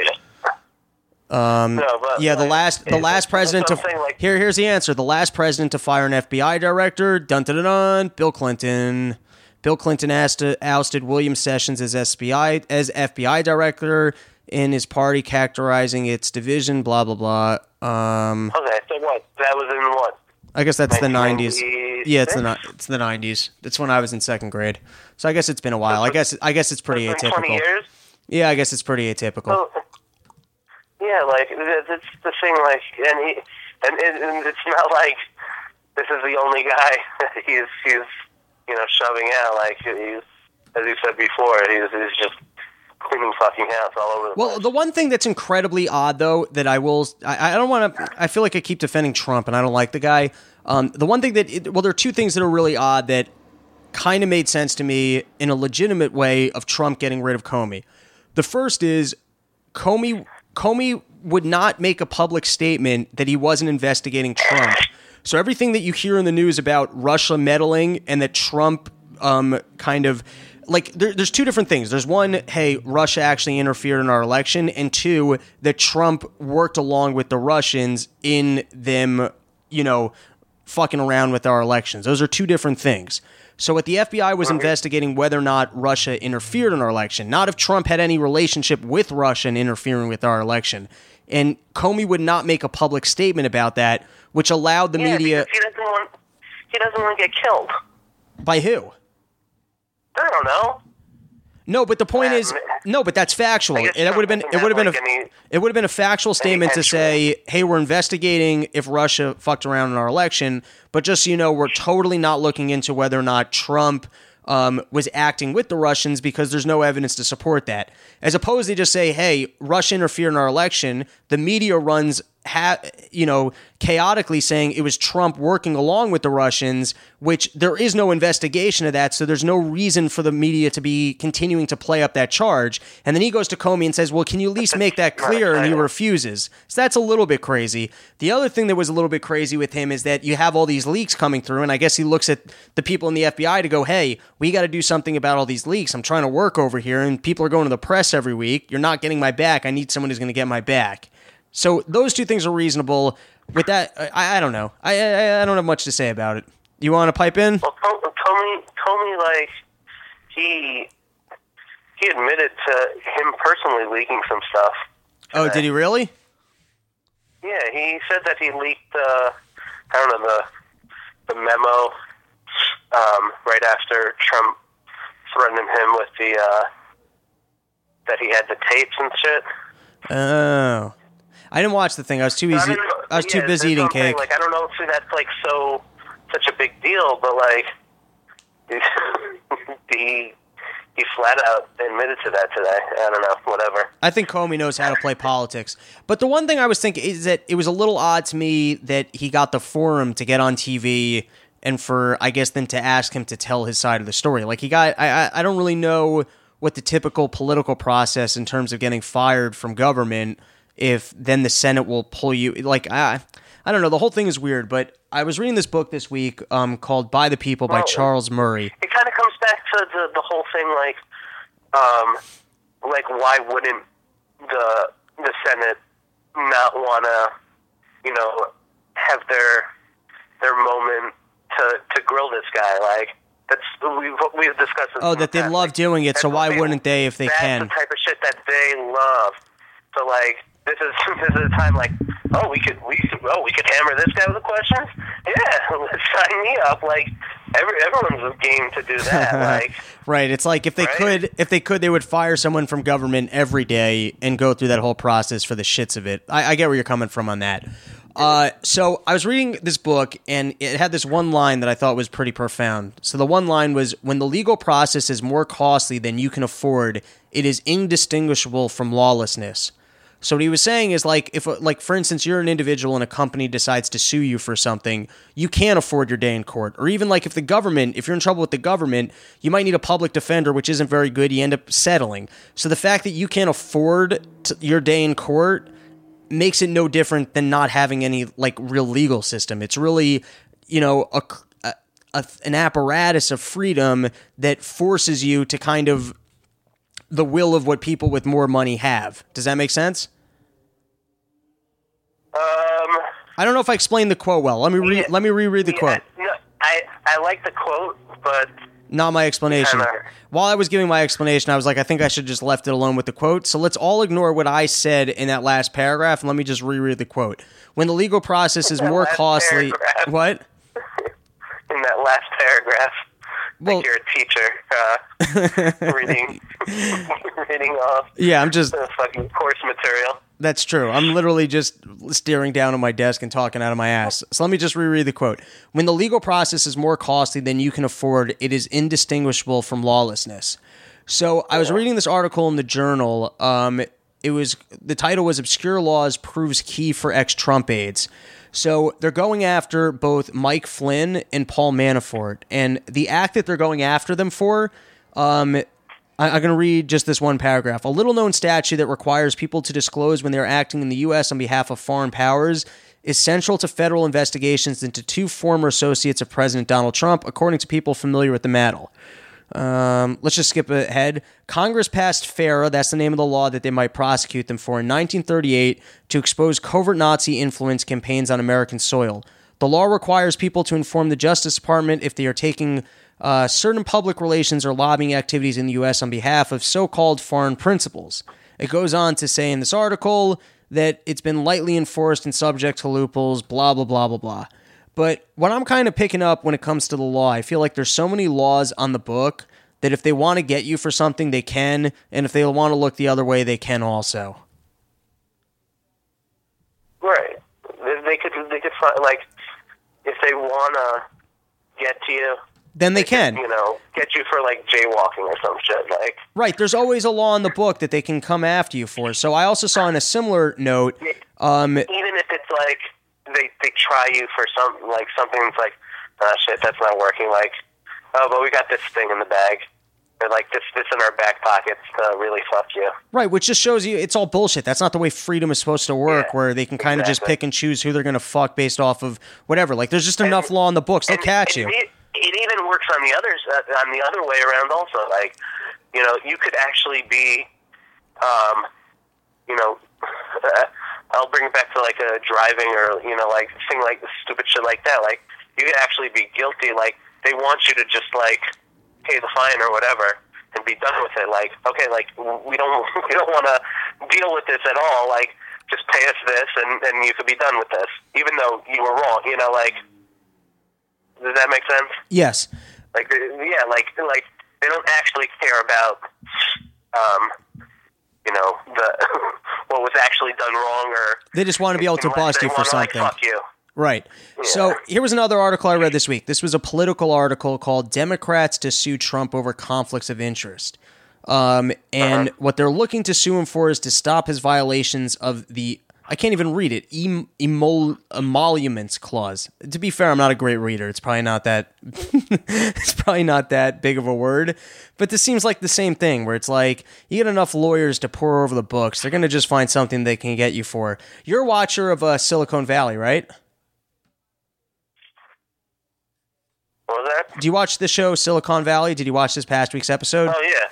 Um, no, Yeah, the like, last the last president to that's what I'm saying, like, here here's the answer. The last president to fire an FBI director, dun dun dun, dun Bill Clinton. Bill Clinton ousted, ousted William Sessions as FBI as FBI director in his party, characterizing its division. Blah blah blah. Um, Okay, so what? That was in what? I guess that's the nineties. Yeah, it's the it's the nineties. That's when I was in second grade. So I guess it's been a while. I guess I guess it's pretty It's been 20 atypical. years? Yeah, I guess it's pretty atypical. Well, yeah, like th- that's the thing. Like, and he, and, and, and it's not like this is the only guy he's he's you know shoving out. Like he's as you said before, he's he's just cleaning fucking house all over the Well, place. the one thing that's incredibly odd, though, that I will, I, I don't want to, I feel like I keep defending Trump and I don't like the guy. Um, the one thing that, it, well, there are two things that are really odd that kind of made sense to me in a legitimate way of Trump getting rid of Comey. The first is Comey, Comey would not make a public statement that he wasn't investigating Trump. So everything that you hear in the news about Russia meddling and that Trump um, kind of like there, there's two different things. There's one, hey, Russia actually interfered in our election, and two, that Trump worked along with the Russians in them, you know, fucking around with our elections. Those are two different things. So what the FBI was investigating whether or not Russia interfered in our election, not if Trump had any relationship with Russia and interfering with our election. And Comey would not make a public statement about that, which allowed the yeah, media he doesn't want he doesn't want to get killed. by who? I don't know. No, but the point Uh, is, no, but that's factual. It would have been, it would have been doesn't a, any- it would have been a factual statement to say, hey, we're investigating if Russia fucked around in our election, but just so you know, we're totally not looking into whether or not Trump um, was acting with the Russians because there's no evidence to support that. As opposed to just say, hey, Russia interfered in our election. The media runs, ha- you know, chaotically saying it was Trump working along with the Russians, which there is no investigation of that. So there's no reason for the media to be continuing to play up that charge. And then he goes to Comey and says, well, can you at least make that clear? And he refuses. So that's a little bit crazy. The other thing that was a little bit crazy with him is that you have all these leaks coming through. And I guess he looks at the people in the FBI to go, hey, we got to do something about all these leaks. I'm trying to work over here, and people are going to the press every week. You're not getting my back. I need someone who's going to get my back. So those two things are reasonable. With that, I, I don't know. I, I I don't have much to say about it. You want to pipe in? Well, Com- Comey, Comey, like he he admitted to him personally leaking some stuff. Oh, did he really? Yeah, he said that he leaked. Uh, I don't know the the memo um, right after Trump threatened him with the uh, that he had the tapes and shit. Oh, I didn't watch the thing. I was too easy. I, mean, I was too busy eating what I'm saying. cake. Like I don't know if that's like so such a big deal, but like he he flat out admitted to that today. I don't know, whatever. I think Comey knows how to play politics. But the one thing I was thinking is that it was a little odd to me that he got the forum to get on TV and for I guess then to ask him to tell his side of the story. Like he got I I, I don't really know what the typical political process in terms of getting fired from government if then the Senate will pull you like I I don't know, the whole thing is weird, but I was reading this book this week um, called By the People by Well, Charles Murray. It kind of comes back to the the whole thing, like, um, like why wouldn't the the Senate not want to, you know, have their their moment to to grill this guy? Like that's we've we've discussed. Oh, that they love doing it, so why what wouldn't they if they that's can? the type of shit that they love. So like this is this is a time like oh we could we could, oh we could hammer this guy with questions. Yeah, sign me up. Like every everyone's game to do that. Like Right. It's like if they Right? could, if they could, they would fire someone from government every day and go through that whole process for the shits of it. I, I get where you're coming from on that. Uh, so I was reading this book and it had this one line that I thought was pretty profound. So the one line was, "When the legal process is more costly than you can afford, it is indistinguishable from lawlessness." So what he was saying is like if like for instance you're an individual and a company decides to sue you for something, you can't afford your day in court. Or even like if the government, if you're in trouble with the government, you might need a public defender which isn't very good, you end up settling. So the fact that you can't afford your day in court makes it no different than not having any like real legal system. It's really, you know, a, a an apparatus of freedom that forces you to kind of the will of what people with more money have. Does that make sense? Um, I don't know if I explained the quote well. Let me re- Yeah. let me reread the yeah, quote. No, I I like the quote, but Not my explanation. Kinda. While I was giving my explanation, I was like, I think I should just left it alone with the quote. So let's all ignore what I said in that last paragraph, and let me just reread the quote. When the legal process is more costly, paragraph. what? in that last paragraph, Well, like you're a teacher uh, reading reading off yeah, I'm just the fucking course material. That's true. I'm literally just staring down at my desk and talking out of my ass. So let me just reread the quote. When the legal process is more costly than you can afford, it is indistinguishable from lawlessness. So I was reading this article in the journal. Um, it was the title was "Obscure Laws Proves Key for Ex-Trump Aides." So they're going after both Mike Flynn and Paul Manafort, and the act that they're going after them for um, I- I'm going to read just this one paragraph. A little known statute that requires people to disclose when they're acting in the U.S. on behalf of foreign powers is central to federal investigations into two former associates of President Donald Trump, according to people familiar with the matter. Um, let's just skip ahead. Congress passed FARA, that's the name of the law that they might prosecute them for, in 1938 to expose covert Nazi influence campaigns on American soil. The law requires people to inform the Justice Department if they are taking uh, certain public relations or lobbying activities in the U.S. on behalf of so called foreign principals. It goes on to say in this article that it's been lightly enforced and subject to loopholes, blah, blah, blah, blah, blah. But what I'm kind of picking up when it comes to the law, I feel like there's so many laws on the book that if they want to get you for something, they can, and if they want to look the other way, they can also. Right. They, they could they could find like if they wanna get to you, Then they can. you know, get you for like jaywalking or some shit. Like Right. There's always a law in the book that they can come after you for. So I also saw in a similar note, um, even if it's like they they try you for some like something's like, ah shit, that's not working. Like, oh, but we got this thing in the bag. Or like this this in our back pockets to really fuck you. right, which just shows you it's all bullshit. That's not the way freedom is supposed to work, Yeah, where they can kind of just pick and choose who they're going to fuck based off of whatever. Like, there's just enough law in the books. They'll And- catch and you. It, it even works on the others uh, on the other way around. Also, like you know, you could actually be, um, you know, I'll bring it back to like a driving or you know, like thing like stupid shit like that. Like you could actually be guilty. Like they want you to just like pay the fine or whatever and be done with it. Like okay, like we don't we don't want to deal with this at all. Like just pay us this and and you could be done with this, even though you were wrong. You know, like. Does that make sense? Yes. Like, yeah, like, like they don't actually care about, um, you know, the what was actually done wrong, or They just want to be able to bust you for something. Like, fuck you. Right. So here was another article I read this week. This was a political article called Democrats to Sue Trump over conflicts of interest. Um, and what they're looking to sue him for is to stop his violations of the I can't even read it. Em- emol- emoluments clause. To be fair, I'm not a great reader. It's probably not that. it's probably not that big of a word, but this seems like the same thing. Where it's like you get enough lawyers to pour over the books, they're gonna just find something they can get you for. You're a watcher of uh, Silicon Valley, right? What was that? Do you watch the show Silicon Valley? Did you watch this past week's episode? Oh yeah.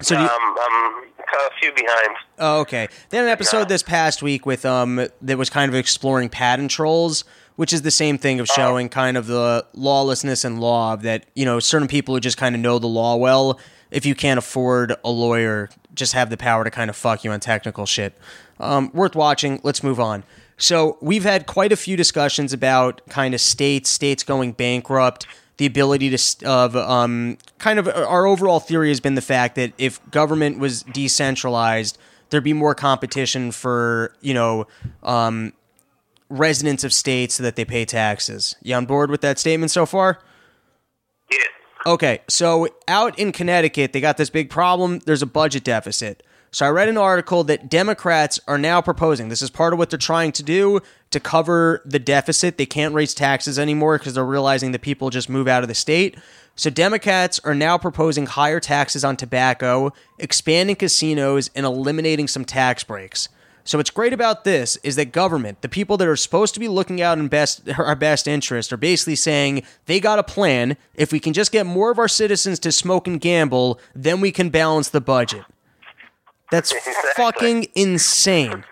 So do you, um, I'm a few behind. Oh, okay. Then an episode this past week with um that was kind of exploring patent trolls, which is the same thing of showing kind of the lawlessness and law of that, you know, certain people who just kind of know the law well, if you can't afford a lawyer, just have the power to kind of fuck you on technical shit. Um, worth watching. Let's move on. So we've had quite a few discussions about kind of states, states going bankrupt, the ability to of um, kind of our overall theory has been the fact that if government was decentralized, there'd be more competition for you know um, residents of states so that they pay taxes. You on board with that statement so far? Yeah. Okay, so out in Connecticut, they got this big problem. There's a budget deficit. So I read an article that Democrats are now proposing. This is part of what they're trying to do to cover the deficit. They can't raise taxes anymore because they're realizing that people just move out of the state. So Democrats are now proposing higher taxes on tobacco, expanding casinos, and eliminating some tax breaks. So what's great about this is that government, the people that are supposed to be looking out in best our best interest, are basically saying they got a plan. If we can just get more of our citizens to smoke and gamble, then we can balance the budget. That's Exactly. fucking insane.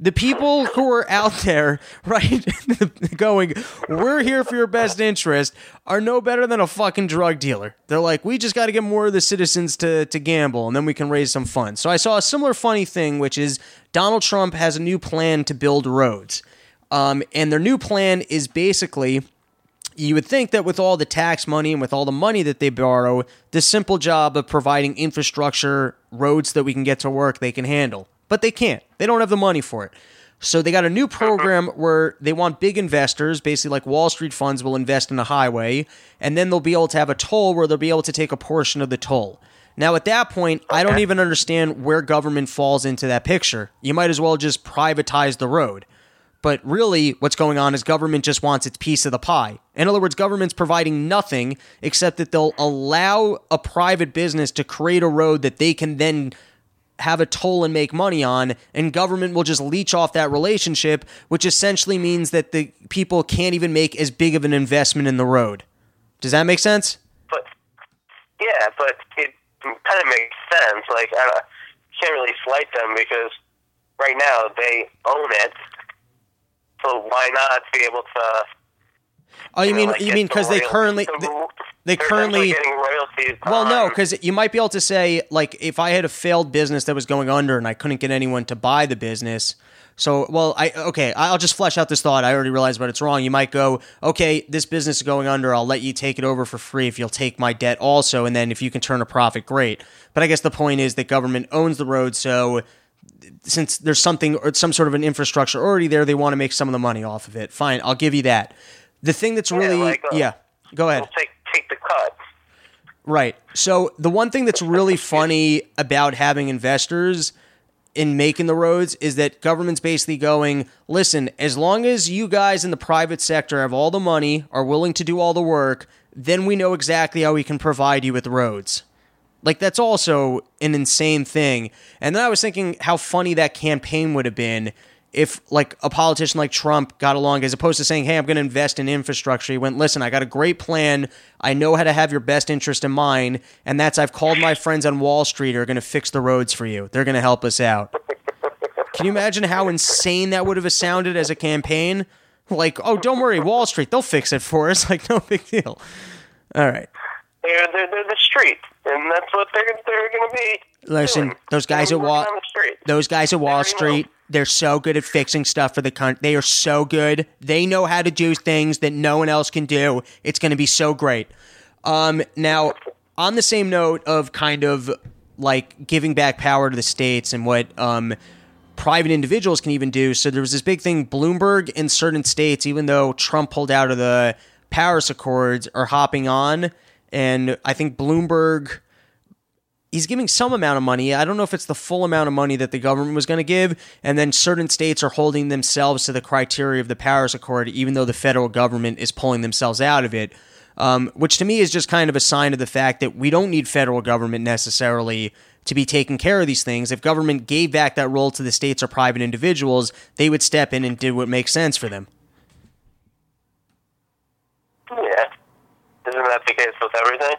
The people who are out there, right, going, we're here for your best interest, are no better than a fucking drug dealer. They're like, we just got to get more of the citizens to, to gamble and then we can raise some funds. So I saw a similar funny thing, which is Donald Trump has a new plan to build roads. Um, and their new plan is basically you would think that with all the tax money and with all the money that they borrow, the simple job of providing infrastructure, roads that we can get to work, they can handle. But they can't. They don't have the money for it. So they got a new program uh-huh. where they want big investors, basically like Wall Street funds will invest in a highway, and then they'll be able to have a toll where they'll be able to take a portion of the toll. Now, at that point, I don't even understand where government falls into that picture. You might as well just privatize the road. But really, what's going on is government just wants its piece of the pie. In other words, government's providing nothing except that they'll allow a private business to create a road that they can then have a toll and make money on, and government will just leech off that relationship, which essentially means that the people can't even make as big of an investment in the road. Does that make sense? But yeah, but it kind of makes sense. Like I can't really slight them because right now they own it. So why not be able to? Oh, you know, mean like, you mean the because they currently they, they currently essentially getting royalties. Well, no, because you might be able to say, like, if I had a failed business that was going under and I couldn't get anyone to buy the business. So, well, I okay, I'll just flesh out this thought. I already realized, but it's wrong. You might go, okay, this business is going under. I'll let you take it over for free if you'll take my debt also, and then if you can turn a profit, great. But I guess the point is that government owns the road, so since there's something or some sort of an infrastructure already there, they want to make some of the money off of it. Fine, I'll give you that. The thing that's really, like, uh, yeah, go ahead. we'll take take the cut. Right. So the one thing that's really funny about having investors in making the roads is that government's basically going, listen, as long as you guys in the private sector have all the money, are willing to do all the work, then we know exactly how we can provide you with roads. Like that's also an insane thing. And then I was thinking how funny that campaign would have been if like a politician like Trump got along as opposed to saying, "Hey, I'm going to invest in infrastructure." He went, "Listen, I got a great plan. I know how to have your best interest in mind, and that's I've called my friends on Wall Street are going to fix the roads for you. They're going to help us out." Can you imagine how insane that would have sounded as a campaign? Like, "Oh, don't worry, Wall Street, they'll fix it for us." Like, no big deal. All right. They're, they're, they're the street, and that's what they're they're going to be. Listen, doing. those guys They're at Wall working on the street. those guys at Wall Street, they're so good at fixing stuff for the country. They are so good. They know how to do things that no one else can do. It's going to be so great. Um, now, on the same note of kind of like giving back power to the states and what um, private individuals can even do. So there was this big thing Bloomberg in certain states, even though Trump pulled out of the Paris Accords, are hopping on. And I think Bloomberg he's giving some amount of money. I don't know if it's the full amount of money that the government was going to give. And then certain states are holding themselves to the criteria of the Paris Accord, even though the federal government is pulling themselves out of it. Um, which to me is just kind of a sign of the fact that we don't need federal government necessarily to be taking care of these things. If government gave back that role to the states or private individuals, they would step in and do what makes sense for them. Yeah. That the case with everything?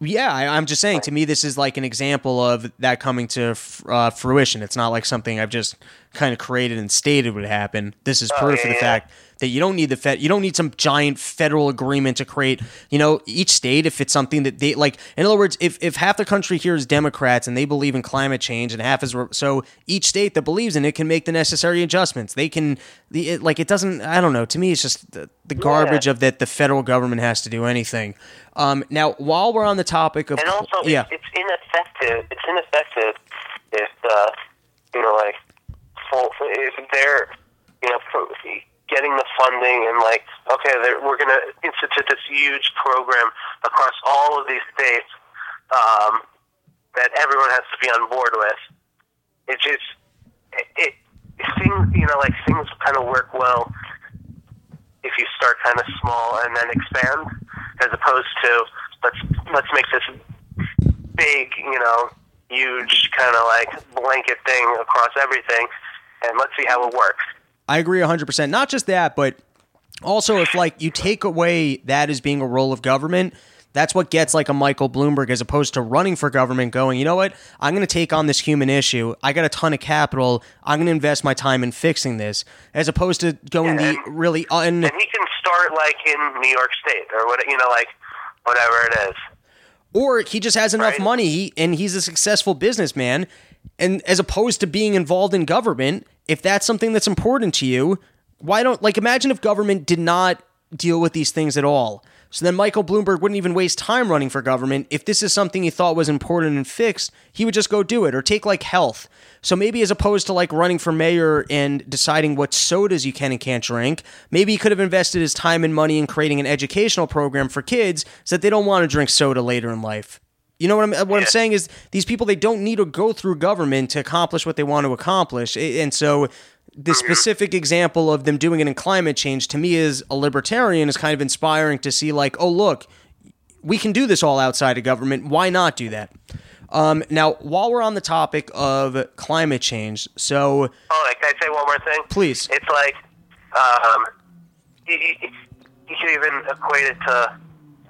Yeah, I, I'm just saying. To me, this is like an example of that coming to uh, fruition. It's not like something I've just kind of created and stated would happen. This is proof of yeah, the yeah. fact that you don't need the fed. You don't need some giant federal agreement to create. You know, each state, if it's something that they like. In other words, if if half the country here is Democrats and they believe in climate change, and half is so, each state that believes in it can make the necessary adjustments. They can, the it, like, it doesn't. I don't know. To me, it's just the, the garbage of that the federal government has to do anything. Um, now, while we're on the topic of And also, yeah, it's, it's ineffective. It's ineffective if, uh, you know, like, full, if they're, you know, getting the funding and, like, okay, we're going to institute this huge program across all of these states um, that everyone has to be on board with. It just it, it things you know like things kind of work well if you start kind of small and then expand, as opposed to let's let's make this big, you know, huge kind of like blanket thing across everything, and let's see how it works. I agree 100%. Not just that, but also if like you take away that as being a role of government, that's what gets like a Michael Bloomberg as opposed to running for government going, you know what? I'm going to take on this human issue. I got a ton of capital. I'm going to invest my time in fixing this as opposed to going Yeah, the really un And he can start like in New York State or what you know, like whatever it is. or he just has enough Right. money and he's a successful businessman and as opposed to being involved in government if that's something that's important to you why don't like imagine if government did not deal with these things at all. So then michael bloomberg wouldn't even waste time running for government. If this is something he thought was important and fixed he would just go do it or take like health. So maybe as opposed to like running for mayor and deciding what sodas you can and can't drink maybe he could have invested his time and money in creating an educational program for kids so that they don't want to drink soda later in life you know what I'm what I'm saying is these people they don't need to go through government to accomplish what they want to accomplish. And so the specific example of them doing it in climate change to me is a libertarian is kind of inspiring to see like, oh look, we can do this all outside of government. Why not do that? Um, now, while we're on the topic of climate change, so Oh, can I say one more thing? Please. It's like, um, you, you, you can even equate it to,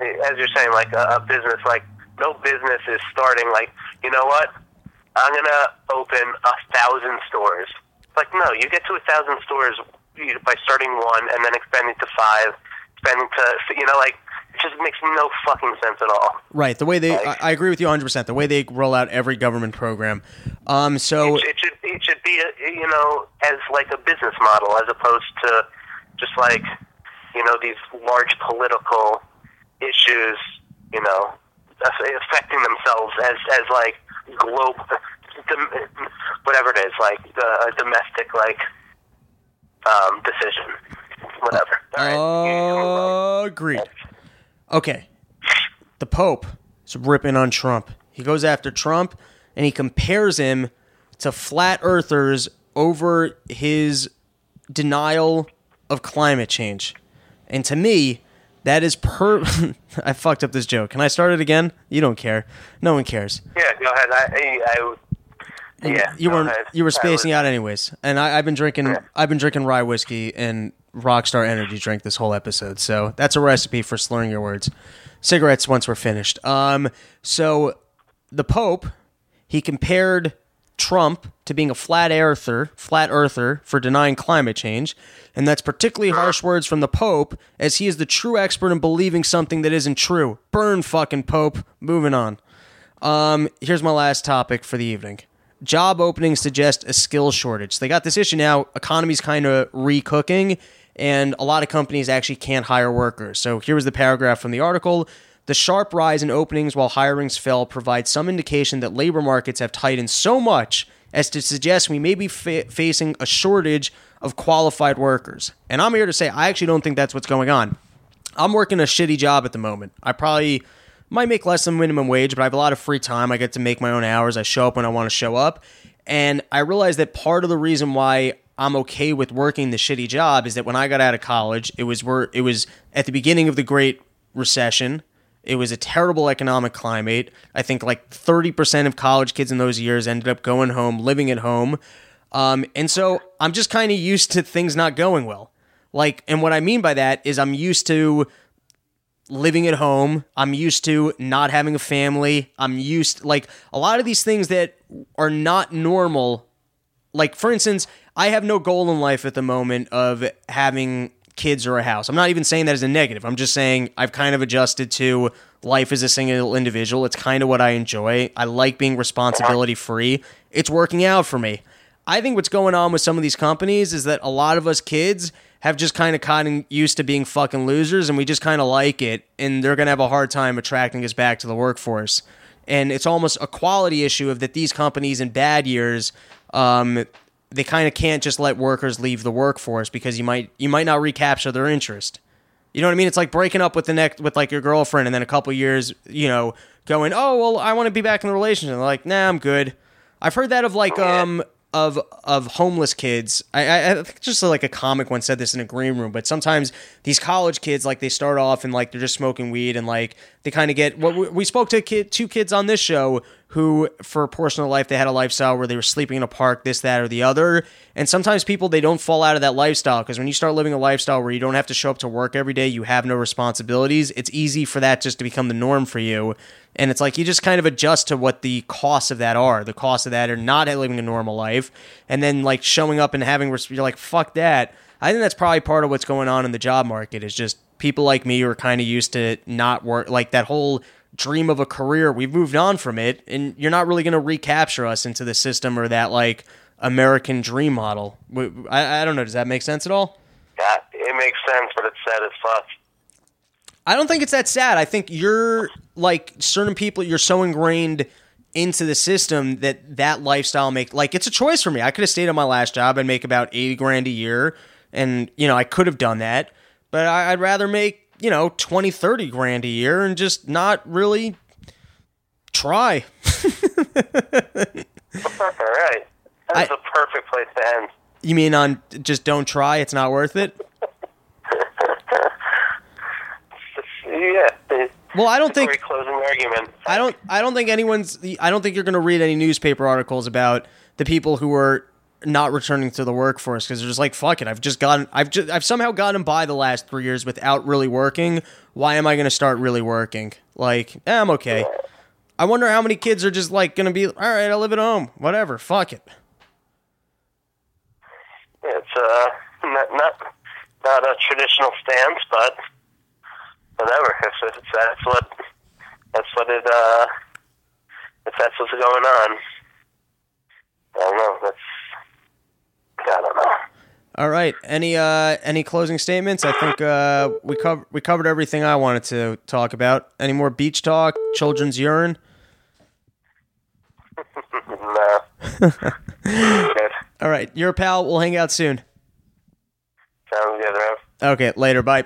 as you're saying, like a, a business. Like, no business is starting like, you know what? I'm gonna open a thousand stores. Like, no, you get to a thousand stores by starting one and then expanding to five, expanding to, you know, like, it just makes no fucking sense at all. right the way they, I, Like- I agree with you 100. percent The way they roll out every government program. Um, so it should it should be uh, you know as like a business model as opposed to just like you know these large political issues you know affecting themselves as as like global whatever it is like a domestic like um decision whatever All right. Agreed. Okay. The Pope is ripping on Trump. He goes after Trump and he compares him to flat earthers over his denial of climate change. And to me, that is per. I fucked up this joke. Can I start it again? You don't care. No one cares. yeah go ahead I, I, I yeah you were ahead. you were spacing out anyways, and I, I've been drinking Yeah. I've been drinking rye whiskey and Rockstar Energy drink this whole episode, so that's a recipe for slurring your words. Cigarettes once we're finished. Um, so the Pope he compared Trump to being a flat earther, flat earther for denying climate change, and that's particularly harsh words from the Pope, as he is the true expert in believing something that isn't true. Burn, fucking Pope. Moving on. Um, here's my last topic for the evening. Job openings suggest a skill shortage. They got this issue now. Economy's kind of recooking, and a lot of companies actually can't hire workers. So here was the paragraph from the article. The sharp rise in openings while hirings fell provides some indication that labor markets have tightened so much as to suggest we may be fa- facing a shortage of qualified workers. And I'm here to say I actually don't think that's what's going on. I'm working a shitty job at the moment. I probably might make less than minimum wage, but I have a lot of free time. I get to make my own hours. I show up when I want to show up. And I realize that part of the reason why I'm okay with working the shitty job is that when I got out of college, it was it was at the beginning of the Great Recession. It was a terrible economic climate. I think like 30% of college kids in those years ended up going home, living at home. Um, and so I'm just kind of used to things not going well. Like, and what I mean by that is I'm used to living at home. I'm used to not having a family. I'm used like a lot of these things that are not normal. Like for instance, I have no goal in life at the moment of having kids or a house. I'm not even saying that as a negative. I'm just saying I've kind of adjusted to life as a single individual. It's kind of what I enjoy. I like being responsibility free. It's working out for me. I think what's going on with some of these companies is that a lot of us kids have just kind of gotten used to being fucking losers and we just kind of like it and they're going to have a hard time attracting us back to the workforce. And it's almost a quality issue of that these companies in bad years um, they kind of can't just let workers leave the workforce because you might you might not recapture their interest. You know what I mean? It's like breaking up with the next with like your girlfriend and then a couple years, you know, going, "Oh, well, I want to be back in the relationship." They're like, "Nah, I'm good." I've heard that of like um of of homeless kids. I, I, I think just like a comic once said this in a green room, but sometimes these college kids like they start off and like they're just smoking weed and like they kind of get what we, we spoke to kid, two kids on this show who for a portion of life they had a lifestyle where they were sleeping in a park, this, that, or the other. And sometimes people they don't fall out of that lifestyle because when you start living a lifestyle where you don't have to show up to work every day, you have no responsibilities. It's easy for that just to become the norm for you. And it's like you just kind of adjust to what the costs of that are. The costs of that are not living a normal life, and then like showing up and having you're like fuck that. I think that's probably part of what's going on in the job market is just people like me who are kind of used to not work like that whole dream of a career. We've moved on from it, and you're not really going to recapture us into the system or that like American dream model. I, I don't know. Does that make sense at all? Yeah, it makes sense, but it's sad as fuck. I don't think it's that sad. I think you're like certain people. You're so ingrained into the system that that lifestyle make like it's a choice for me. I could have stayed on my last job and make about eighty grand a year, and you know I could have done that, but I, I'd rather make you know 20, 30 grand a year and just not really try. All right. I- That's a perfect place to end. You mean on just don't try? It's not worth it. Yeah. Well, I don't think closing argument. I don't I don't think anyone's I don't think you're going to read any newspaper articles about the people who are not returning to the workforce because they're just like fuck it I've just gotten I've just I've somehow gotten by the last 3 years without really working why am I going to start really working like eh, I'm okay I wonder how many kids are just like going to be all right I live at home whatever fuck it It's uh not not not a traditional stance, but whatever. That's what that's what it uh if that's what's going on, I don't know. That's I don't know. all right any uh any closing statements I think uh we covered we covered everything I wanted to talk about any more beach talk children's urine no. all right you're pal we'll hang out soon Sounds good, Rev. Okay, later. Bye.